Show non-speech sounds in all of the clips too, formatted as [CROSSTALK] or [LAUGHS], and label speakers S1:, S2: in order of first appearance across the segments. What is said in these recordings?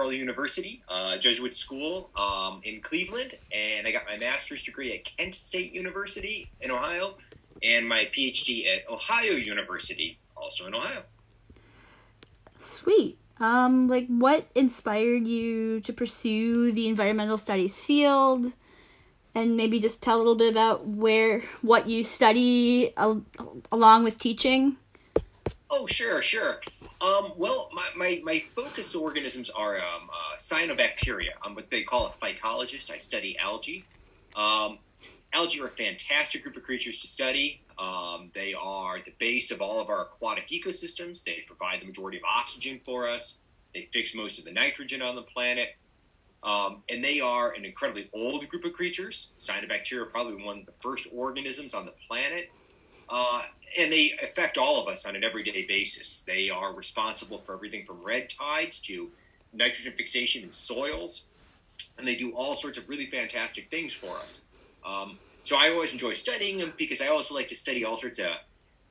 S1: Carroll University, uh, Jesuit school um, in Cleveland, and I got my master's degree at Kent State University in Ohio, and my PhD at Ohio University, also in Ohio.
S2: Sweet. Um, like, what inspired you to pursue the environmental studies field? And maybe just tell a little bit about where what you study al- along with teaching.
S1: Oh, sure, sure. Um, well, my, my, my focus organisms are um, uh, cyanobacteria. I'm what they call a phycologist. I study algae. Um, algae are a fantastic group of creatures to study. Um, they are the base of all of our aquatic ecosystems. They provide the majority of oxygen for us. They fix most of the nitrogen on the planet. Um, and they are an incredibly old group of creatures. Cyanobacteria are probably one of the first organisms on the planet. Uh, and they affect all of us on an everyday basis. They are responsible for everything from red tides to nitrogen fixation in soils, and they do all sorts of really fantastic things for us. Um, so I always enjoy studying them because I also like to study all sorts of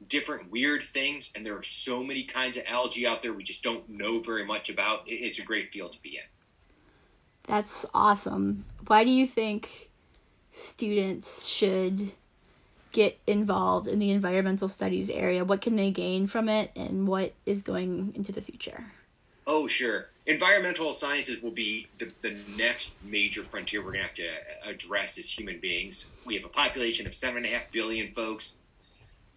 S1: different weird things, and there are so many kinds of algae out there we just don't know very much about. It's a great field to be in.
S2: That's awesome. Why do you think students should get involved in the environmental studies area? What can they gain from it, and what is going into the future?
S1: Oh, sure. Environmental sciences will be the, the next major frontier we're going to have to address as human beings. We have a population of seven and a half billion folks.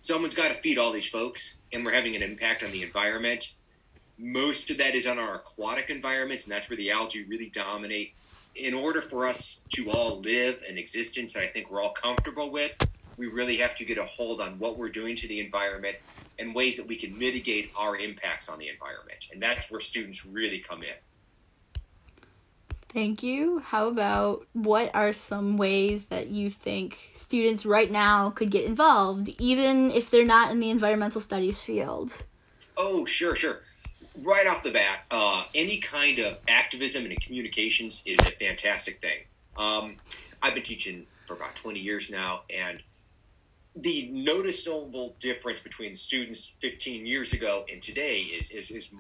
S1: Someone's got to feed all these folks, and we're having an impact on the environment. Most of that is on our aquatic environments, and that's where the algae really dominate. In order for us to all live an existence that I think we're all comfortable with, we really have to get a hold on what we're doing to the environment and ways that we can mitigate our impacts on the environment. And that's where students really come in.
S2: Thank you. How about what are some ways that you think students right now could get involved, even if they're not in the environmental studies field?
S1: Oh, sure, sure. Right off the bat, uh, any kind of activism and communications is a fantastic thing. Um, I've been teaching for about 20 years now, and the noticeable difference between students 15 years ago and today is is, is.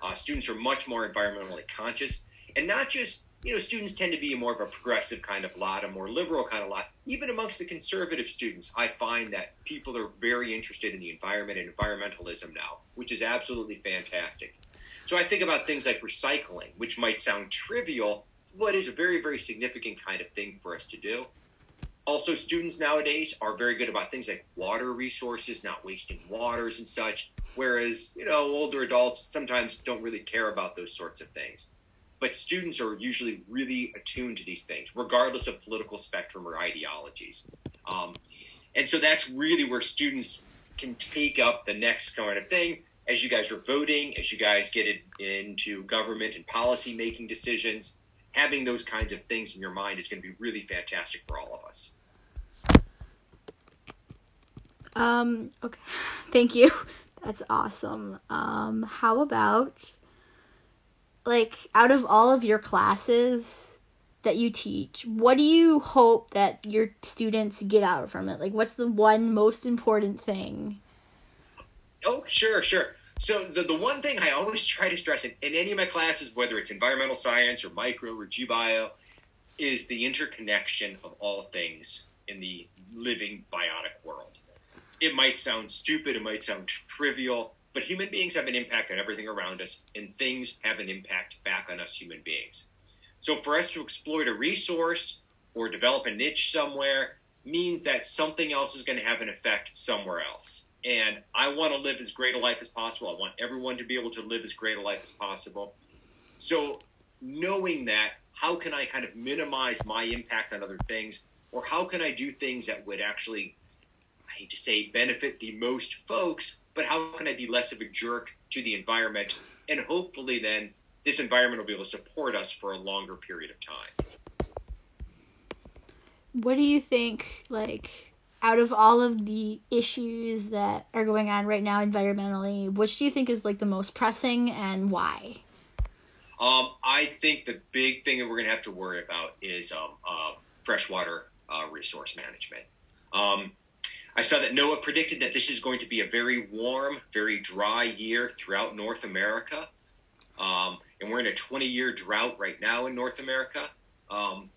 S1: Uh, students are much more environmentally conscious, and not just you know students tend to be more of a progressive kind of lot, a more liberal kind of lot. Even amongst the conservative students, I find that people are very interested in the environment and environmentalism now, which is absolutely fantastic. So I think about things like recycling, which might sound trivial, but is a very very significant kind of thing for us to do. Also, students nowadays are very good about things like water resources, not wasting waters and such, whereas, you know, older adults sometimes don't really care about those sorts of things. But students are usually really attuned to these things, regardless of political spectrum or ideologies. Um, and so that's really where students can take up the next kind of thing as you guys are voting, as you guys get into government and policy making decisions. Having those kinds of things in your mind is going to be really fantastic for all of us.
S2: Um, okay. [LAUGHS] Thank you. [LAUGHS] That's awesome. Um, how about like out of all of your classes that you teach, what do you hope that your students get out from it? Like what's the one most important thing?
S1: Oh, sure, sure. So the, the one thing I always [LAUGHS] try to stress in, in any of my classes, whether it's environmental science or micro or GBio, is the interconnection of all things in the living biotic world it might sound stupid, it might sound trivial, but human beings have an impact on everything around us, and things have an impact back on us human beings. So for us to exploit a resource or develop a niche somewhere means that something else is going to have an effect somewhere else. And I want to live as great a life as possible. I want everyone to be able to live as great a life as possible. So knowing that, how can I kind of minimize my impact on other things? Or how can I do things that would actually hate to say benefit the most folks, but how can I be less of a jerk to the environment? And hopefully, then this environment will be able to support us for a longer period of time.
S2: What do you think, like, out of all of the issues that are going on right now environmentally, which do you think is like the most pressing and why?
S1: Um, I think the big thing that we're going to have to worry about is um, uh, freshwater uh, resource management. Um, I saw that NOAA predicted that this is going to be a very warm, very dry year throughout North America. Um, and we're in a 20 year drought right now in North America. Um,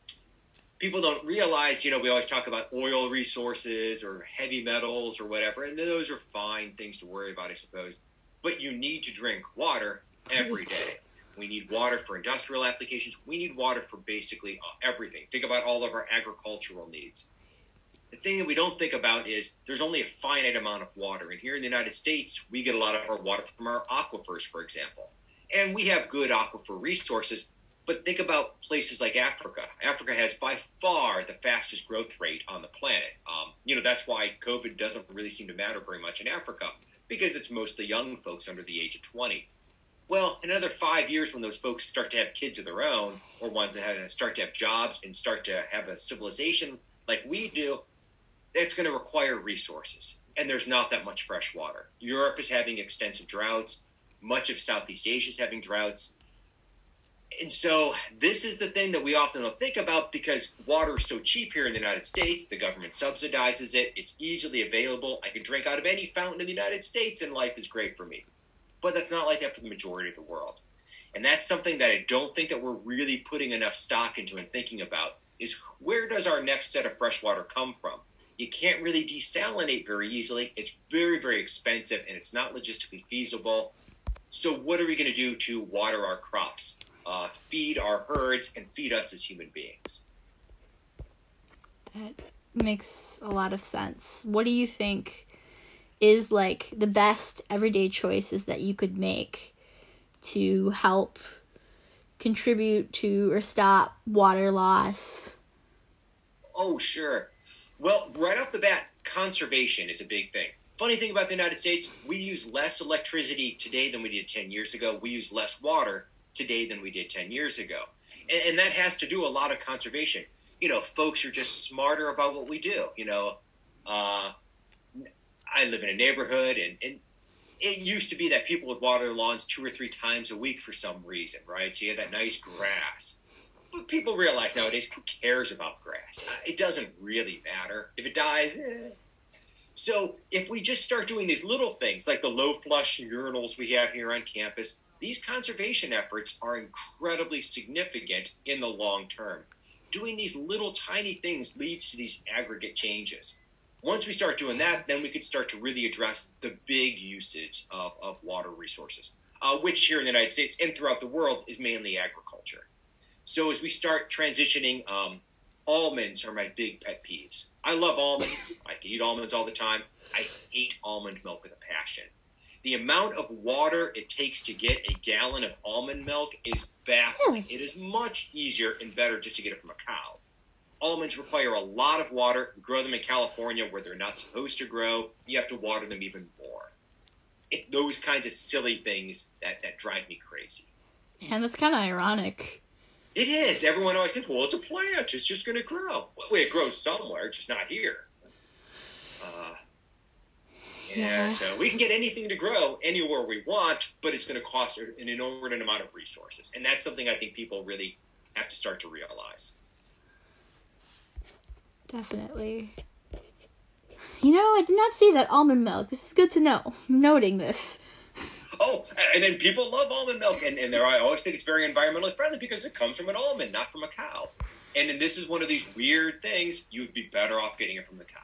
S1: people don't realize, you know, we always talk about oil resources or heavy metals or whatever, and those are fine things to worry about, I suppose. But you need to drink water every day. We need water for industrial applications. We need water for basically everything. Think about all of our agricultural needs. The thing that we don't think about is there's only a finite amount of water. And here in the United States, we get a lot of our water from our aquifers, for example. And we have good aquifer resources, but think about places like Africa. Africa has by far the fastest growth rate on the planet. Um, you know, that's why COVID doesn't really seem to matter very much in Africa, because it's mostly young folks under the age of 20. Well, in another five years, when those folks start to have kids of their own, or ones that have, start to have jobs and start to have a civilization like we do, it's going to require resources. And there's not that much fresh water. Europe is having extensive droughts. Much of Southeast Asia is having droughts. And so this is the thing that we often don't think about because water is so cheap here in the United States. The government subsidizes it. It's easily available. I can drink out of any fountain in the United States and life is great for me. But that's not like that for the majority of the world. And that's something that I don't think that we're really putting enough stock into and thinking about is where does our next set of fresh water come from? You can't really desalinate very easily. It's very, very expensive and it's not logistically feasible. So what are we going to do to water our crops? uh, feed our herds, and feed us as human beings.
S2: That makes a lot of sense. What do you think is like the best everyday choices that you could make to help contribute to or stop water loss?
S1: Oh, sure. Well, right off the bat, conservation is a big thing. Funny thing about the United States, we use less electricity today than we did 10 years ago. We use less water today than we did 10 years ago. And, and, that has to do a lot of conservation. You know, folks are just smarter about what we do. You know, uh, I live in a neighborhood and, and it used to be that people would water lawns two or three times a week for some reason, right? So you had that nice grass. People realize nowadays, who cares about grass? It doesn't really matter. If it dies, eh. So if we just start doing these little things, like the low flush urinals we have here on campus, these conservation efforts are incredibly significant in the long term. Doing these little tiny things leads to these aggregate changes. Once we start doing that, then we could start to really address the big usage of, of water resources, uh, which here in the United States and throughout the world is mainly agriculture. So as we start transitioning, um, almonds are my big pet peeves. I love almonds. [LAUGHS] I can eat almonds all the time. I hate almond milk with a passion the amount of water it takes to get a gallon of almond milk is baffling. It is much easier and better just to get it from a cow. Almonds require a lot of water. We grow them in California where they're not supposed to grow. You have to water them even more. It, those kinds of silly things that, that drive me crazy.
S2: And that's kind of ironic.
S1: It is. Everyone always says, well, it's a plant. It's just going to grow. Well, it grows somewhere, just not here. Uh, yeah, so we can get anything to grow anywhere we want, but it's going to cost an inordinate amount of resources. And that's something I think people really have to start to realize.
S2: Definitely. You know, I did not see that almond milk. This is good to know. I'm noting this.
S1: Oh, and then people love almond milk, and, and I always think it's very environmentally friendly because it comes from an almond, not from a cow. And then this is one of these weird things. You would be better off getting it from the cow.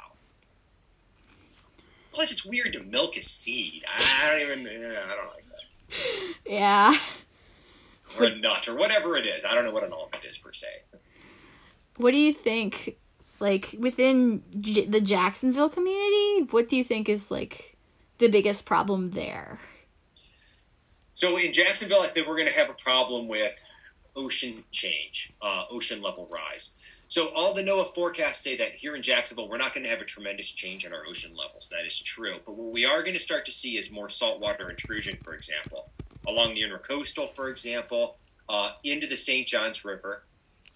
S1: Plus, it's weird to milk a seed. I don't even. Eh, I don't like that.
S2: Yeah.
S1: Or a nut, or whatever it is. I don't know what an almond is per se.
S2: What do you think? Like within J- the Jacksonville community, what do you think is like the biggest problem there?
S1: So in Jacksonville, I think we're going to have a problem with ocean change, uh, ocean level rise. So all the NOAA forecasts say that here in Jacksonville, we're not going to have a tremendous change in our ocean levels. That is true. But what we are going to start to see is more saltwater intrusion, for example, along the intercoastal, for example, uh, into the St. Johns River.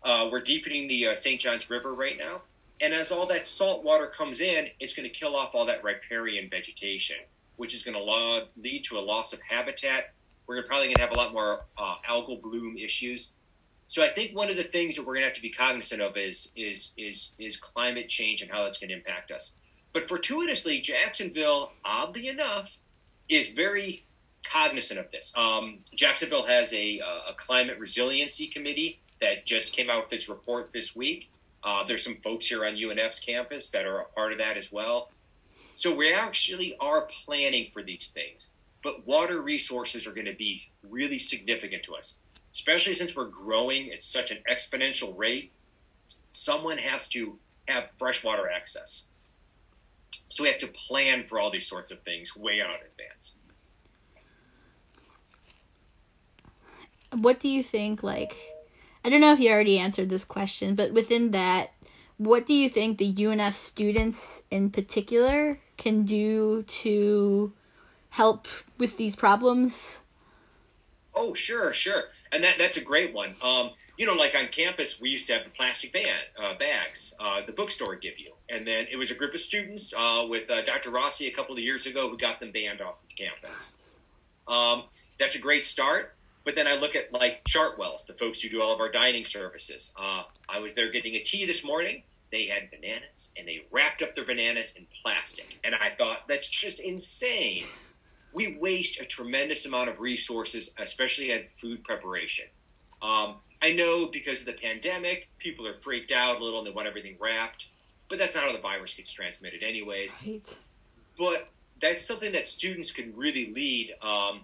S1: Uh, we're deepening the uh, St. Johns River right now. And as all that salt water comes in, it's going to kill off all that riparian vegetation, which is going to lead to a loss of habitat. We're probably going to have a lot more uh, algal bloom issues so I think one of the things that we're going to have to be cognizant of is is is is climate change and how that's going to impact us. But fortuitously, Jacksonville, oddly enough, is very cognizant of this. Um, Jacksonville has a, a climate resiliency committee that just came out with its report this week. Uh, there's some folks here on UNF's campus that are a part of that as well. So we actually are planning for these things, but water resources are going to be really significant to us, especially since we're growing at such an exponential rate. Someone has to have freshwater access. So we have to plan for all these sorts of things way out in advance.
S2: What do you think, like, I don't know if you already answered this question, but within that, what do you think the UNF students in particular can do to help with these problems?
S1: Oh, sure, sure, and that that's a great one. Um, you know, like on campus, we used to have the plastic bag, uh, bags uh, the bookstore give you, and then it was a group of students uh, with uh, Dr. Rossi a couple of years ago who got them banned off of campus. Um, that's a great start. But then I look at like Chartwells, the folks who do all of our dining services. Uh, I was there getting a tea this morning. They had bananas and they wrapped up their bananas in plastic. And I thought, that's just insane. We waste a tremendous amount of resources, especially at food preparation. Um, I know because of the pandemic, people are freaked out a little and they want everything wrapped, but that's not how the virus gets transmitted, anyways. Right. But that's something that students can really lead. Um,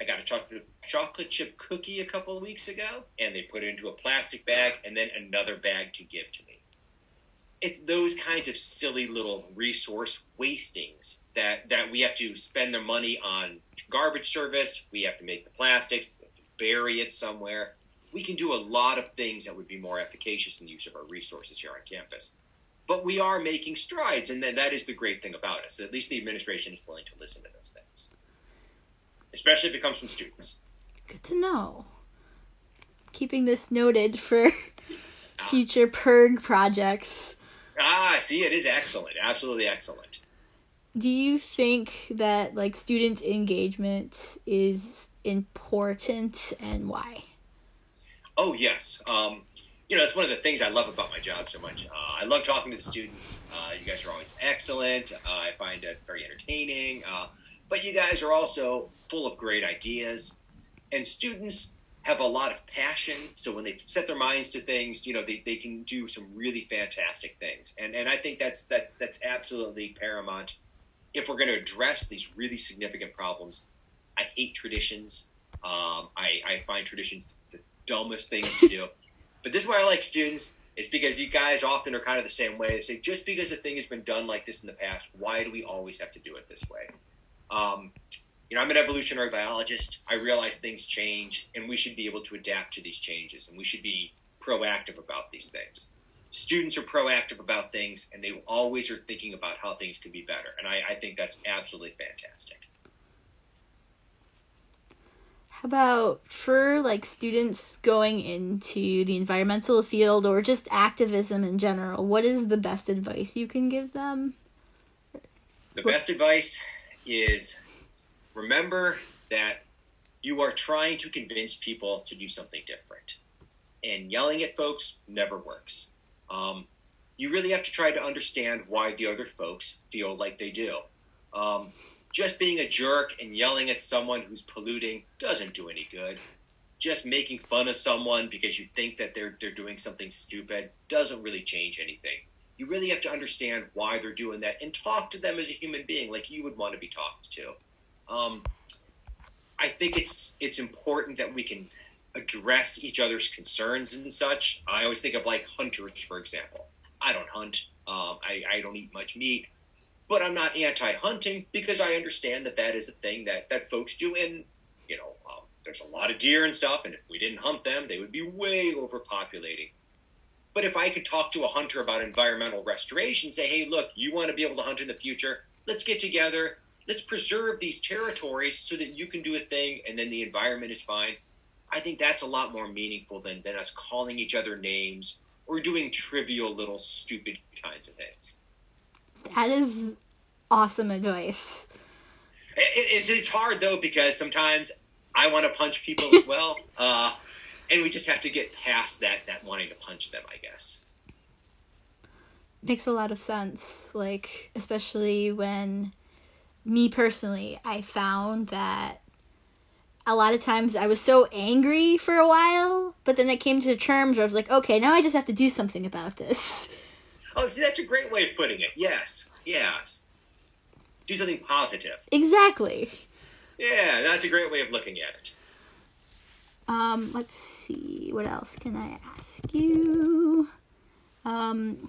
S1: I got a chocolate chocolate chip cookie a couple of weeks ago, and they put it into a plastic bag and then another bag to give to me. It's those kinds of silly little resource wastings that, that we have to spend the money on garbage service. We have to make the plastics, bury it somewhere. We can do a lot of things that would be more efficacious in the use of our resources here on campus. But we are making strides, and that is the great thing about us. At least the administration is willing to listen to those things especially if it comes from students.
S2: Good to know. Keeping this noted for [LAUGHS] future PIRG projects.
S1: Ah, see, it is excellent. Absolutely excellent.
S2: Do you think that like student engagement is important and why?
S1: Oh yes. Um, you know, it's one of the things I love about my job so much. Uh, I love talking to the students. Uh, you guys are always excellent. Uh, I find it very entertaining. Uh, but you guys are also full of great ideas. And students have a lot of passion. So when they set their minds to things, you know, they, they can do some really fantastic things. And and I think that's that's that's absolutely paramount if we're going to address these really significant problems. I hate traditions. Um, I, I find traditions the dumbest things to do. But this is why I like students is because you guys often are kind of the same way. They say, just because a thing has been done like this in the past, why do we always have to do it this way? Um, you know, I'm an evolutionary biologist. I realize things change, and we should be able to adapt to these changes, and we should be proactive about these things. Students are proactive about things, and they always are thinking about how things can be better, and I, I think that's absolutely fantastic.
S2: How about for like students going into the environmental field or just activism in general? What is the best advice you can give them?
S1: The best advice is remember that you are trying to convince people to do something different. And yelling at folks never works. Um, you really have to try to understand why the other folks feel like they do. Um, just being a jerk and yelling at someone who's polluting doesn't do any good. Just making fun of someone because you think that they're they're doing something stupid doesn't really change anything you really have to understand why they're doing that and talk to them as a human being like you would want to be talked to. Um, I think it's it's important that we can address each other's concerns and such. I always think of like hunters, for example. I don't hunt. Um, I, I don't eat much meat, but I'm not anti-hunting because I understand that that is a thing that that folks do. And you know, um, there's a lot of deer and stuff, and if we didn't hunt them, they would be way overpopulating. But if I could talk to a hunter about environmental restoration, say, hey, look, you want to be able to hunt in the future, let's get together, let's preserve these territories so that you can do a thing and then the environment is fine. I think that's a lot more meaningful than, than us calling each other names or doing trivial little stupid kinds of things.
S2: That is awesome advice.
S1: It, it, it's hard though because sometimes I want to punch people as well. [LAUGHS] Uh, and we just have to get past that that wanting to punch them i guess
S2: makes a lot of sense like especially when me personally i found that a lot of times I was so angry for a while, but then it came to terms where I was like, okay, now I just have to do something about this. [LAUGHS]
S1: Oh, see, that's a great way of putting it. Yes, yes. Do something positive.
S2: Exactly.
S1: Yeah, that's a great way of looking at it.
S2: Um, let's see. What else can I ask you? Um,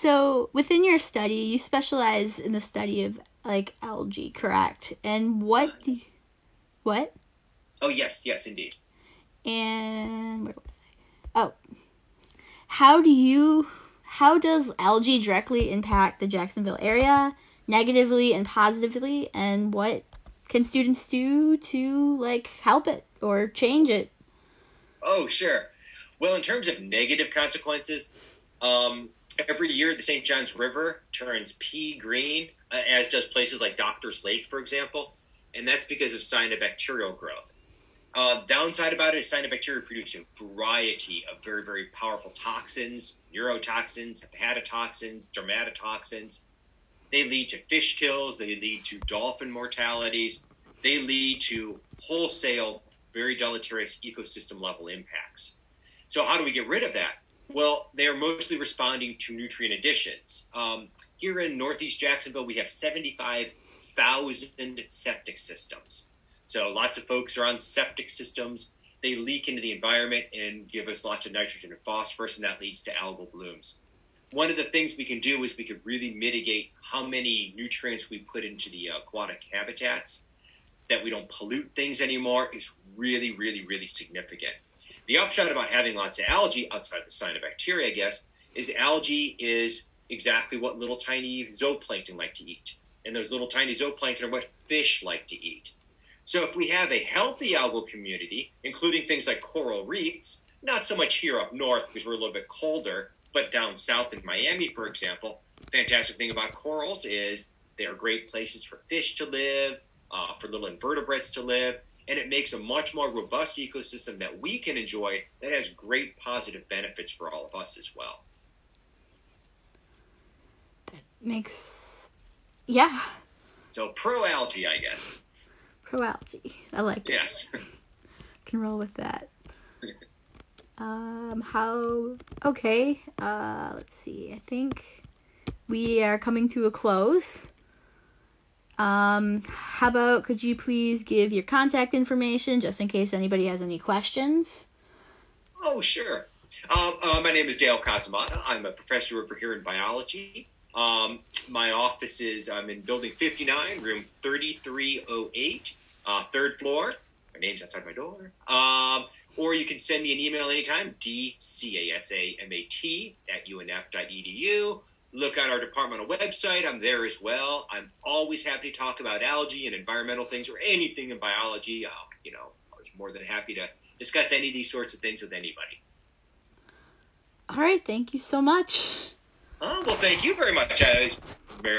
S2: so within your study, you specialize in the study of like algae, correct? And what? Do you, what?
S1: Oh yes, yes, indeed.
S2: And where was I? Oh, how do you? How does algae directly impact the Jacksonville area, negatively and positively? And what can students do to like help it or change it?
S1: Oh, sure. Well, in terms of negative consequences, um, every year the St. Johns River turns pea green, uh, as does places like Doctor's Lake, for example, and that's because of cyanobacterial growth. Uh, downside about it is cyanobacteria produce a variety of very, very powerful toxins, neurotoxins, hepatotoxins, dermatotoxins. They lead to fish kills, they lead to dolphin mortalities, they lead to wholesale, very deleterious ecosystem level impacts. So, how do we get rid of that? Well, they are mostly responding to nutrient additions. Um, here in Northeast Jacksonville, we have 75,000 septic systems. So lots of folks are on septic systems. They leak into the environment and give us lots of nitrogen and phosphorus, and that leads to algal blooms. One of the things we can do is we could really mitigate how many nutrients we put into the aquatic habitats, that we don't pollute things anymore, is really, really, really significant. The upshot about having lots of algae outside the cyanobacteria, I guess, is algae is exactly what little tiny zooplankton like to eat. And those little tiny zooplankton are what fish like to eat. So if we have a healthy algal community, including things like coral reefs, not so much here up north because we're a little bit colder, but down south in Miami, for example, fantastic thing about corals is they are great places for fish to live, uh, for little invertebrates to live, and it makes a much more robust ecosystem that we can enjoy that has great positive benefits for all of us as well.
S2: That makes, yeah.
S1: So pro algae, I guess.
S2: Pro algae, I like it.
S1: Yes. [LAUGHS]
S2: Can roll with that. [LAUGHS] Um, how? Okay. Uh, let's see. I think we are coming to a close. Um, how about could you please give your contact information just in case anybody has any questions?
S1: Oh, sure. Um, uh, my name is Dale Casamatta. I'm a professor over here in biology. Um, my office is I'm in building 59, room 3308, uh, third floor. My name's outside my door. Um, or you can send me an email anytime, dcasamat at unf.edu look on our departmental website. I'm there as well. I'm always happy to talk about algae and environmental things or anything in biology. Uh, you know, I was more than happy to discuss any of these sorts of things with anybody.
S2: All right. Thank you so much.
S1: Oh, well, thank you very much. I was very